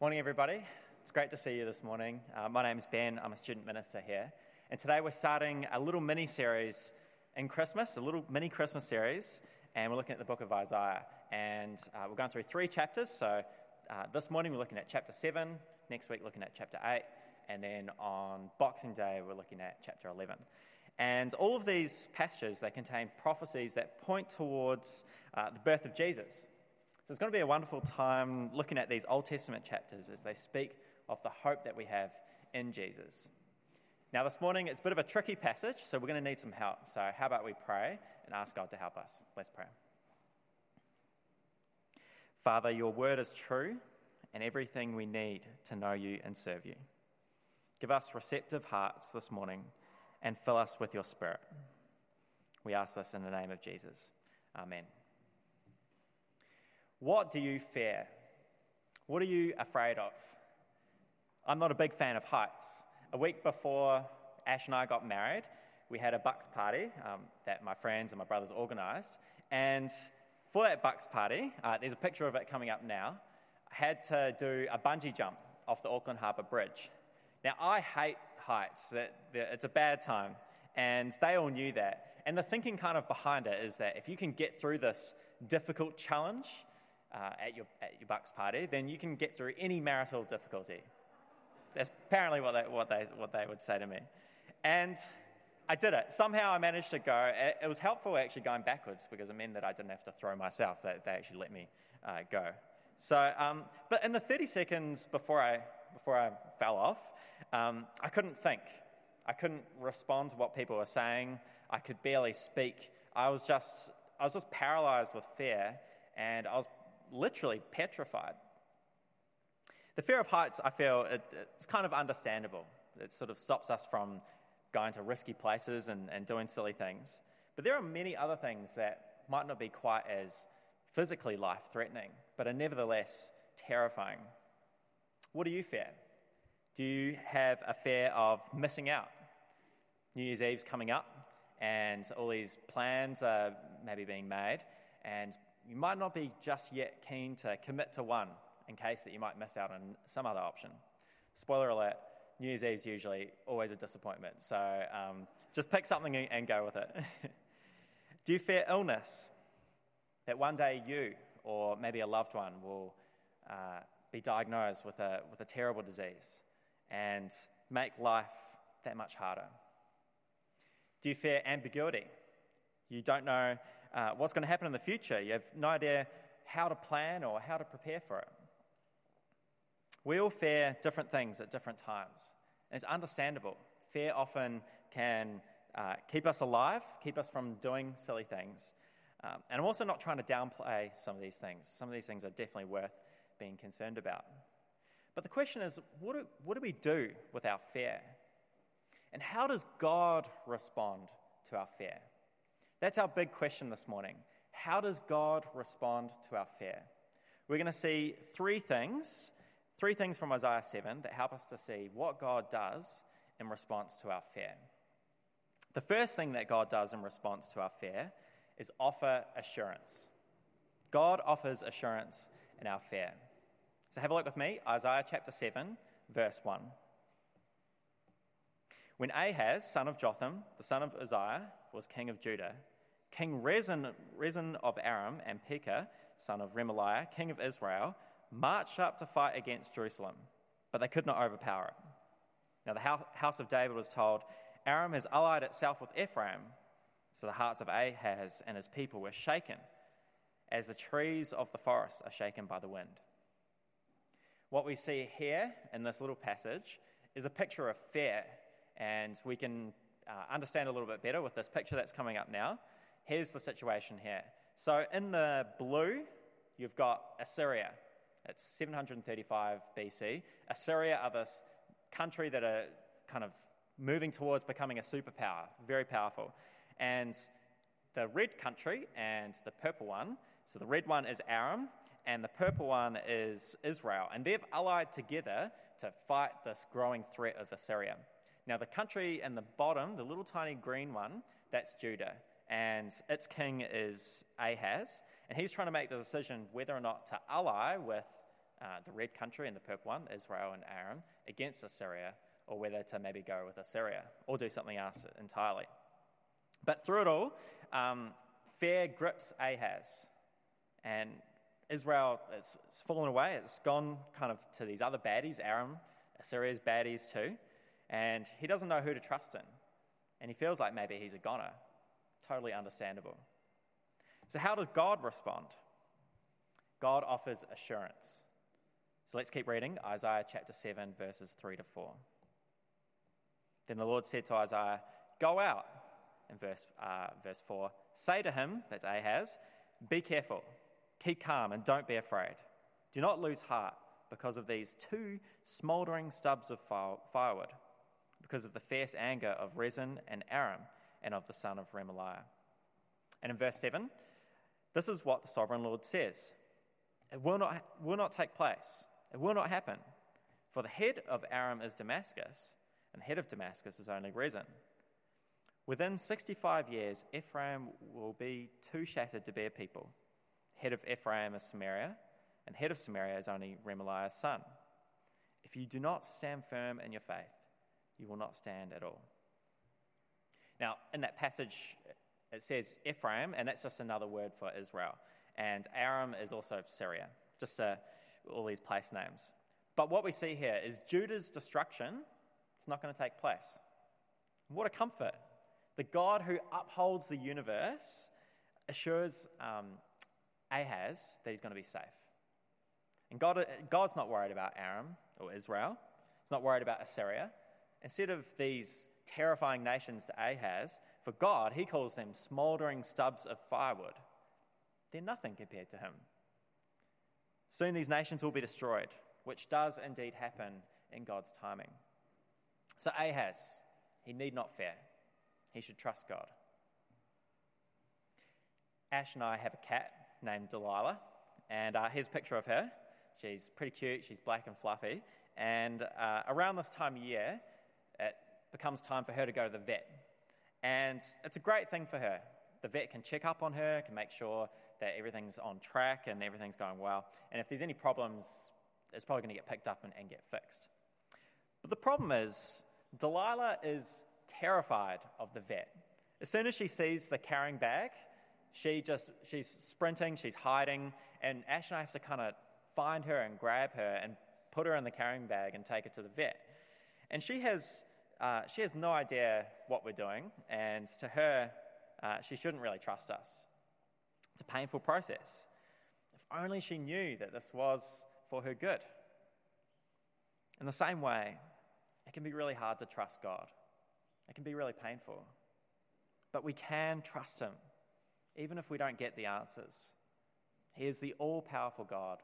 Morning, everybody. It's great to see you this morning. Uh, my name is Ben. I'm a student minister here. And today we're starting a little mini series in Christmas, a little mini Christmas series. And we're looking at the book of Isaiah. And uh, we're going through three chapters. So uh, this morning we're looking at chapter 7, next week looking at chapter 8, and then on Boxing Day we're looking at chapter 11. And all of these passages, they contain prophecies that point towards uh, the birth of Jesus. So it's going to be a wonderful time looking at these Old Testament chapters as they speak of the hope that we have in Jesus. Now, this morning it's a bit of a tricky passage, so we're going to need some help. So, how about we pray and ask God to help us? Let's pray. Father, your word is true and everything we need to know you and serve you. Give us receptive hearts this morning and fill us with your spirit. We ask this in the name of Jesus. Amen. What do you fear? What are you afraid of? I'm not a big fan of heights. A week before Ash and I got married, we had a bucks party um, that my friends and my brothers organised. And for that bucks party, uh, there's a picture of it coming up now. I had to do a bungee jump off the Auckland Harbour Bridge. Now, I hate heights, it's a bad time, and they all knew that. And the thinking kind of behind it is that if you can get through this difficult challenge, uh, at, your, at your bucks party, then you can get through any marital difficulty. That's apparently what they, what, they, what they would say to me. And I did it. Somehow I managed to go. It, was helpful actually going backwards because it meant that I didn't have to throw myself, that they actually let me uh, go. So, um, but in the 30 seconds before I, before I fell off, um, I couldn't think. I couldn't respond to what people were saying. I could barely speak. I was just, I was just paralyzed with fear, and I was literally petrified. The fear of heights, I feel, it, it's kind of understandable. It sort of stops us from going to risky places and, and doing silly things. But there are many other things that might not be quite as physically life threatening, but are nevertheless terrifying. What do you fear? Do you have a fear of missing out? New Year's Eve's coming up, and all these plans are maybe being made, and you might not be just yet keen to commit to one in case that you might miss out on some other option. Spoiler alert, New Year's Eve is usually always a disappointment, so um, just pick something and go with it. Do you fear illness? That one day you or maybe a loved one will uh, be diagnosed with a, with a terrible disease and make life that much harder? Do you fear ambiguity? You don't know uh, what's going to happen in the future. You have no idea how to plan or how to prepare for it. We all fear different things at different times. And it's understandable. Fear often can uh, keep us alive, keep us from doing silly things. Um, and I'm also not trying to downplay some of these things. Some of these things are definitely worth being concerned about. But the question is what do, what do we do with our fear? And how does God respond to our fear? That's our big question this morning. How does God respond to our fear? We're going to see three things, three things from Isaiah 7 that help us to see what God does in response to our fear. The first thing that God does in response to our fear is offer assurance. God offers assurance in our fear. So have a look with me, Isaiah chapter 7, verse 1. When Ahaz, son of Jotham, the son of Uzziah, was king of Judah, King Rezin, Rezin of Aram and Pekah, son of Remaliah, king of Israel, marched up to fight against Jerusalem, but they could not overpower it. Now, the house of David was told, Aram has allied itself with Ephraim. So the hearts of Ahaz and his people were shaken, as the trees of the forest are shaken by the wind. What we see here in this little passage is a picture of fear and we can uh, understand a little bit better with this picture that's coming up now. Here's the situation here. So, in the blue, you've got Assyria. It's 735 BC. Assyria are this country that are kind of moving towards becoming a superpower, very powerful. And the red country and the purple one, so the red one is Aram, and the purple one is Israel. And they've allied together to fight this growing threat of Assyria. Now, the country in the bottom, the little tiny green one, that's Judah. And its king is Ahaz. And he's trying to make the decision whether or not to ally with uh, the red country and the purple one, Israel and Aram, against Assyria, or whether to maybe go with Assyria or do something else entirely. But through it all, um, fear grips Ahaz, and Israel has fallen away. It's gone kind of to these other baddies, Aram, Assyria's baddies too, and he doesn't know who to trust in. And he feels like maybe he's a goner. Totally understandable. So, how does God respond? God offers assurance. So let's keep reading Isaiah chapter 7, verses 3 to 4. Then the Lord said to Isaiah, Go out, in verse, uh, verse 4, say to him, that's Ahaz, be careful, keep calm, and don't be afraid. Do not lose heart because of these two smouldering stubs of firewood, because of the fierce anger of Rezin and Aram, and of the son of Remaliah. And in verse 7, this is what the sovereign Lord says It will not, will not take place it will not happen. For the head of Aram is Damascus, and the head of Damascus is only Rezin. Within 65 years, Ephraim will be too shattered to bear people. Head of Ephraim is Samaria, and head of Samaria is only Remaliah's son. If you do not stand firm in your faith, you will not stand at all. Now, in that passage, it says Ephraim, and that's just another word for Israel. And Aram is also Syria. Just a all these place names. But what we see here is Judah's destruction it's not going to take place. What a comfort. The God who upholds the universe assures um, Ahaz that he's going to be safe. And God, God's not worried about Aram or Israel, He's not worried about Assyria. Instead of these terrifying nations to Ahaz, for God, he calls them smouldering stubs of firewood. They're nothing compared to him. Soon these nations will be destroyed, which does indeed happen in God's timing. So Ahaz, he need not fear. He should trust God. Ash and I have a cat named Delilah, and uh, here's a picture of her. She's pretty cute, she's black and fluffy, and uh, around this time of year, it becomes time for her to go to the vet. And it's a great thing for her. The vet can check up on her, can make sure that everything's on track and everything's going well. And if there's any problems, it's probably going to get picked up and, and get fixed. But the problem is, Delilah is terrified of the vet. As soon as she sees the carrying bag, she just she's sprinting, she's hiding, and Ash and I have to kind of find her and grab her and put her in the carrying bag and take her to the vet. And she has uh, she has no idea what we're doing, and to her, uh, she shouldn't really trust us. It's a painful process. If only she knew that this was for her good. In the same way, it can be really hard to trust God. It can be really painful. But we can trust Him, even if we don't get the answers. He is the all powerful God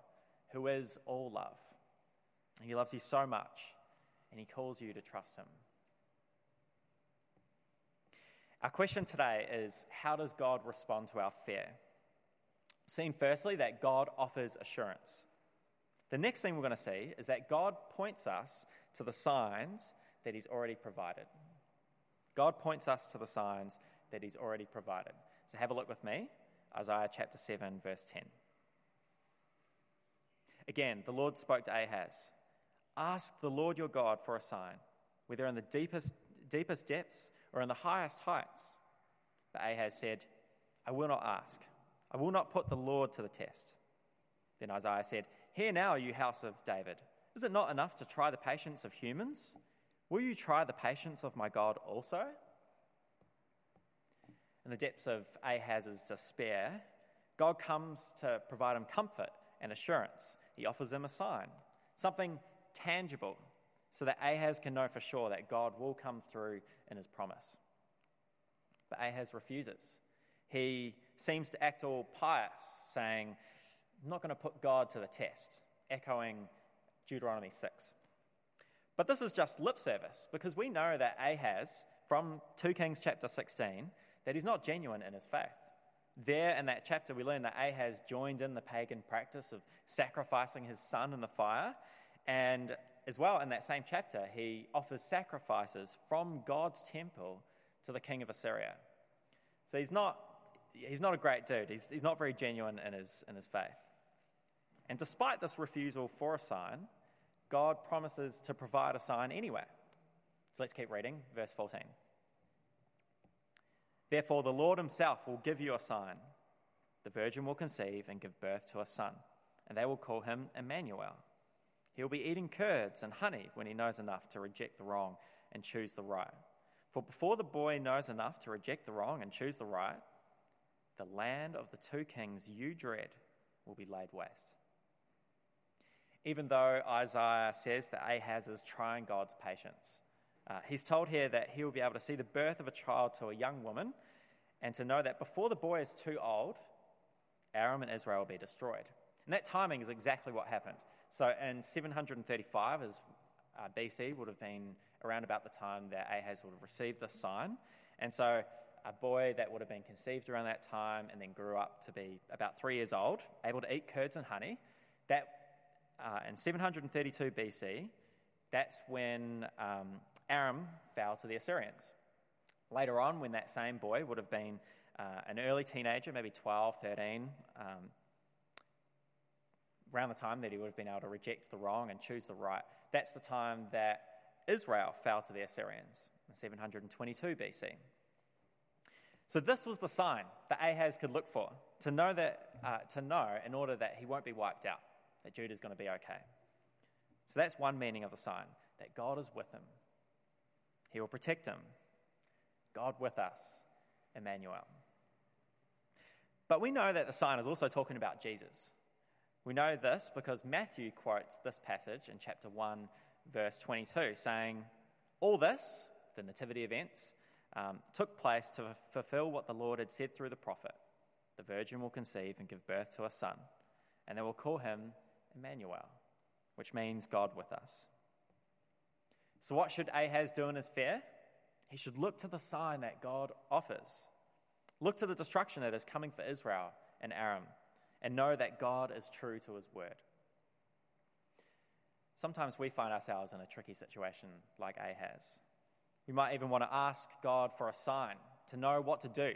who is all love. And He loves you so much, and He calls you to trust Him. Our question today is how does God respond to our fear? seen firstly that God offers assurance. The next thing we're going to see is that God points us to the signs that He's already provided. God points us to the signs that He's already provided. So have a look with me, Isaiah chapter 7, verse 10. Again, the Lord spoke to Ahaz Ask the Lord your God for a sign, whether in the deepest, deepest depths or in the highest heights. But Ahaz said, I will not ask. I will not put the Lord to the test. Then Isaiah said, Hear now, you house of David. Is it not enough to try the patience of humans? Will you try the patience of my God also? In the depths of Ahaz's despair, God comes to provide him comfort and assurance. He offers him a sign, something tangible, so that Ahaz can know for sure that God will come through in his promise. But Ahaz refuses. He seems to act all pious, saying, I'm not going to put God to the test, echoing Deuteronomy 6. But this is just lip service because we know that Ahaz, from 2 Kings chapter 16, that he's not genuine in his faith. There in that chapter, we learn that Ahaz joined in the pagan practice of sacrificing his son in the fire. And as well, in that same chapter, he offers sacrifices from God's temple to the king of Assyria. So he's not he's not a great dude. He's, he's not very genuine in his, in his faith. And despite this refusal for a sign, God promises to provide a sign anyway. So let's keep reading, verse 14. Therefore, the Lord himself will give you a sign. The virgin will conceive and give birth to a son, and they will call him Emmanuel. He'll be eating curds and honey when he knows enough to reject the wrong and choose the right. For before the boy knows enough to reject the wrong and choose the right, the land of the two kings you dread will be laid waste. Even though Isaiah says that Ahaz is trying God's patience, uh, he's told here that he will be able to see the birth of a child to a young woman and to know that before the boy is too old, Aram and Israel will be destroyed. And that timing is exactly what happened. So in 735 as uh, BC would have been around about the time that Ahaz would have received the sign. And so a boy that would have been conceived around that time and then grew up to be about three years old, able to eat curds and honey, that uh, in 732 BC, that's when um, Aram fell to the Assyrians. Later on, when that same boy would have been uh, an early teenager, maybe 12, 13, um, around the time that he would have been able to reject the wrong and choose the right, that's the time that Israel fell to the Assyrians, 722 BC. So this was the sign that Ahaz could look for to know that uh, to know in order that he won't be wiped out, that Judah is going to be okay. So that's one meaning of the sign that God is with him. He will protect him. God with us, Emmanuel. But we know that the sign is also talking about Jesus. We know this because Matthew quotes this passage in chapter 1, verse 22, saying, All this, the nativity events, um, took place to fulfill what the Lord had said through the prophet The virgin will conceive and give birth to a son, and they will call him Emmanuel, which means God with us. So, what should Ahaz do in his fear? He should look to the sign that God offers. Look to the destruction that is coming for Israel and Aram, and know that God is true to his word. Sometimes we find ourselves in a tricky situation like Ahaz. We might even want to ask God for a sign to know what to do.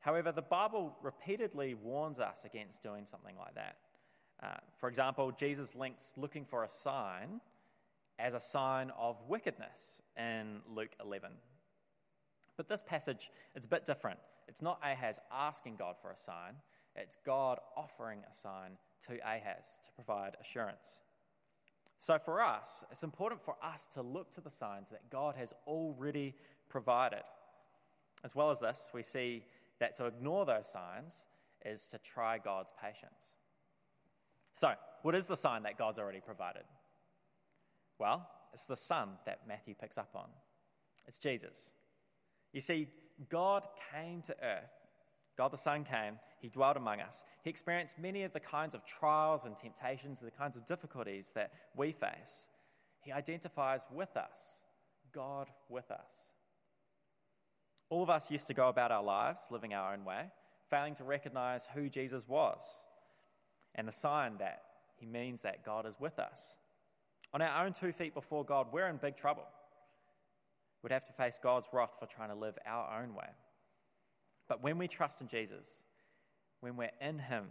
However, the Bible repeatedly warns us against doing something like that. Uh, for example, Jesus links looking for a sign as a sign of wickedness in Luke 11. But this passage is a bit different. It's not Ahaz asking God for a sign, it's God offering a sign to Ahaz to provide assurance. So for us, it's important for us to look to the signs that God has already provided. As well as this, we see that to ignore those signs is to try God's patience. So, what is the sign that God's already provided? Well, it's the Son that Matthew picks up on. It's Jesus. You see, God came to earth. God the Son came. He dwelt among us. He experienced many of the kinds of trials and temptations, the kinds of difficulties that we face. He identifies with us, God with us. All of us used to go about our lives living our own way, failing to recognize who Jesus was and the sign that he means that God is with us. On our own two feet before God, we're in big trouble. We'd have to face God's wrath for trying to live our own way. But when we trust in Jesus, when we're in Him,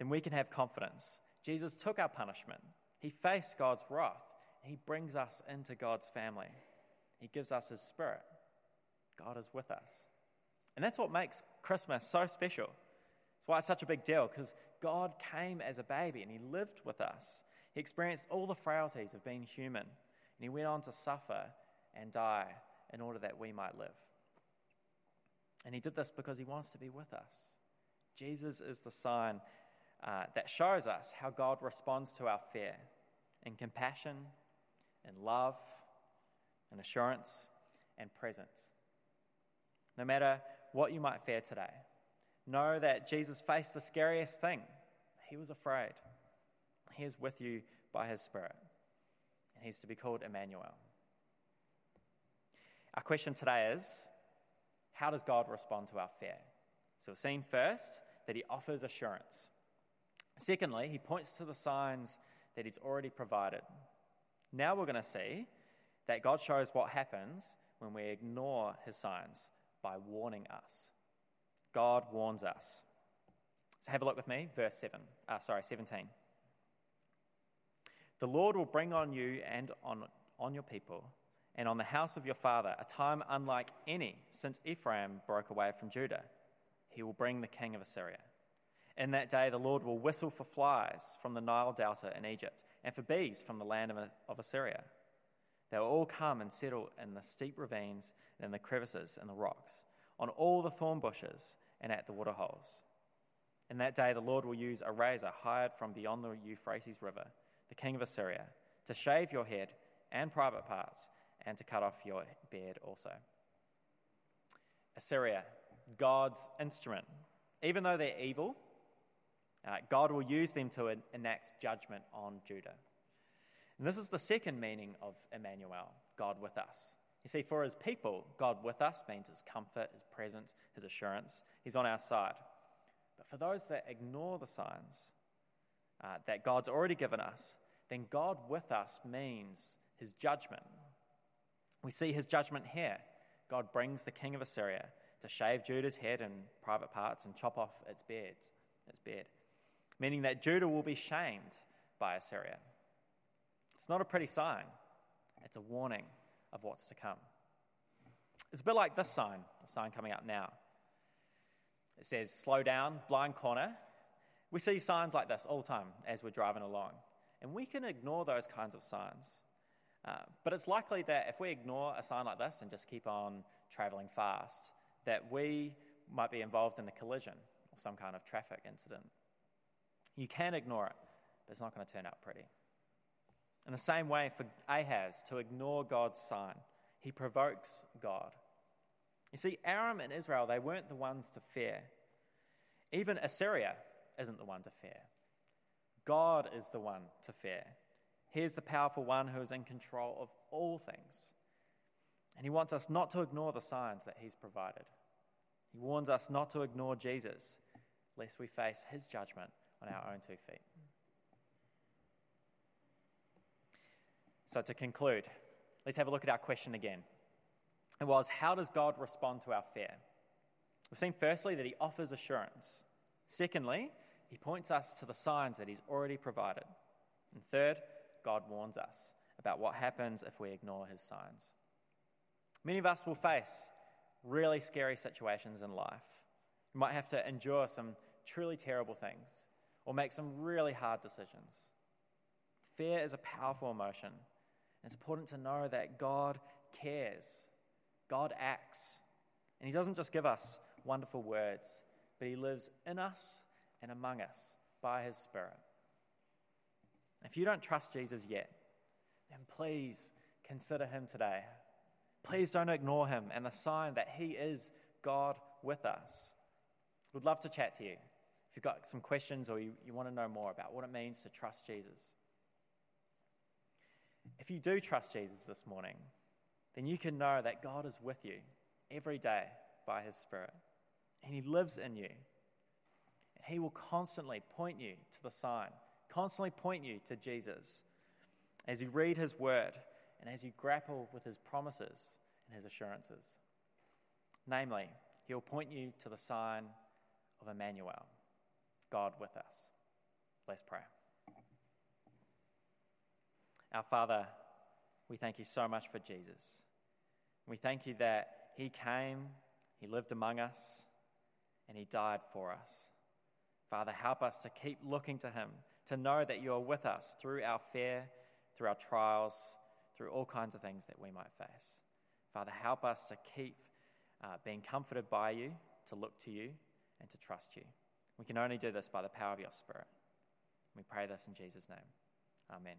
then we can have confidence. Jesus took our punishment, He faced God's wrath, He brings us into God's family. He gives us His Spirit. God is with us. And that's what makes Christmas so special. It's why it's such a big deal, because God came as a baby and He lived with us. He experienced all the frailties of being human, and he went on to suffer and die in order that we might live. And he did this because he wants to be with us. Jesus is the sign uh, that shows us how God responds to our fear in compassion, in love, in assurance, and presence. No matter what you might fear today, know that Jesus faced the scariest thing. He was afraid. He is with you by his Spirit. And he's to be called Emmanuel. Our question today is how does God respond to our fear? So we've seen first that he offers assurance. Secondly, he points to the signs that he's already provided. Now we're going to see that God shows what happens when we ignore his signs by warning us. God warns us. So have a look with me, verse 7, uh, sorry, 17. The Lord will bring on you and on, on your people and on the house of your father a time unlike any since Ephraim broke away from Judah. He will bring the king of Assyria. In that day, the Lord will whistle for flies from the Nile Delta in Egypt and for bees from the land of Assyria. They will all come and settle in the steep ravines and in the crevices and the rocks, on all the thorn bushes and at the waterholes. In that day, the Lord will use a razor hired from beyond the Euphrates River, the king of Assyria, to shave your head and private parts and to cut off your beard also. Assyria, God's instrument. Even though they're evil, uh, God will use them to enact judgment on Judah. And this is the second meaning of Emmanuel, God with us. You see, for his people, God with us means his comfort, his presence, his assurance. He's on our side. But for those that ignore the signs uh, that God's already given us, then God with us means his judgment. We see his judgment here. God brings the king of Assyria to shave Judah's head and private parts and chop off its beard, its beard, meaning that Judah will be shamed by Assyria. It's not a pretty sign, it's a warning of what's to come. It's a bit like this sign, the sign coming up now. It says, slow down, blind corner. We see signs like this all the time as we're driving along. And we can ignore those kinds of signs. Uh, but it's likely that if we ignore a sign like this and just keep on traveling fast, that we might be involved in a collision or some kind of traffic incident. You can ignore it, but it's not going to turn out pretty. In the same way, for Ahaz to ignore God's sign, he provokes God. You see, Aram and Israel, they weren't the ones to fear. Even Assyria isn't the one to fear. God is the one to fear. Here's the powerful one who is in control of all things. And he wants us not to ignore the signs that he's provided. He warns us not to ignore Jesus, lest we face his judgment on our own two feet. So, to conclude, let's have a look at our question again. It was, How does God respond to our fear? We've seen firstly that he offers assurance. Secondly, he points us to the signs that he's already provided. And third, God warns us about what happens if we ignore his signs. Many of us will face really scary situations in life. We might have to endure some truly terrible things or make some really hard decisions. Fear is a powerful emotion. It's important to know that God cares, God acts. And He doesn't just give us wonderful words, but He lives in us and among us by His Spirit. If you don't trust Jesus yet, then please consider him today. Please don't ignore him and the sign that he is God with us. We'd love to chat to you. If you've got some questions or you, you want to know more about what it means to trust Jesus. If you do trust Jesus this morning, then you can know that God is with you every day by his Spirit. And he lives in you. And he will constantly point you to the sign constantly point you to Jesus as you read his word and as you grapple with his promises and his assurances. Namely, he will point you to the sign of Emmanuel, God with us. Let's pray. Our Father, we thank you so much for Jesus. We thank you that he came, he lived among us, and he died for us. Father, help us to keep looking to him to know that you are with us through our fear, through our trials, through all kinds of things that we might face. Father, help us to keep uh, being comforted by you, to look to you, and to trust you. We can only do this by the power of your Spirit. We pray this in Jesus' name. Amen.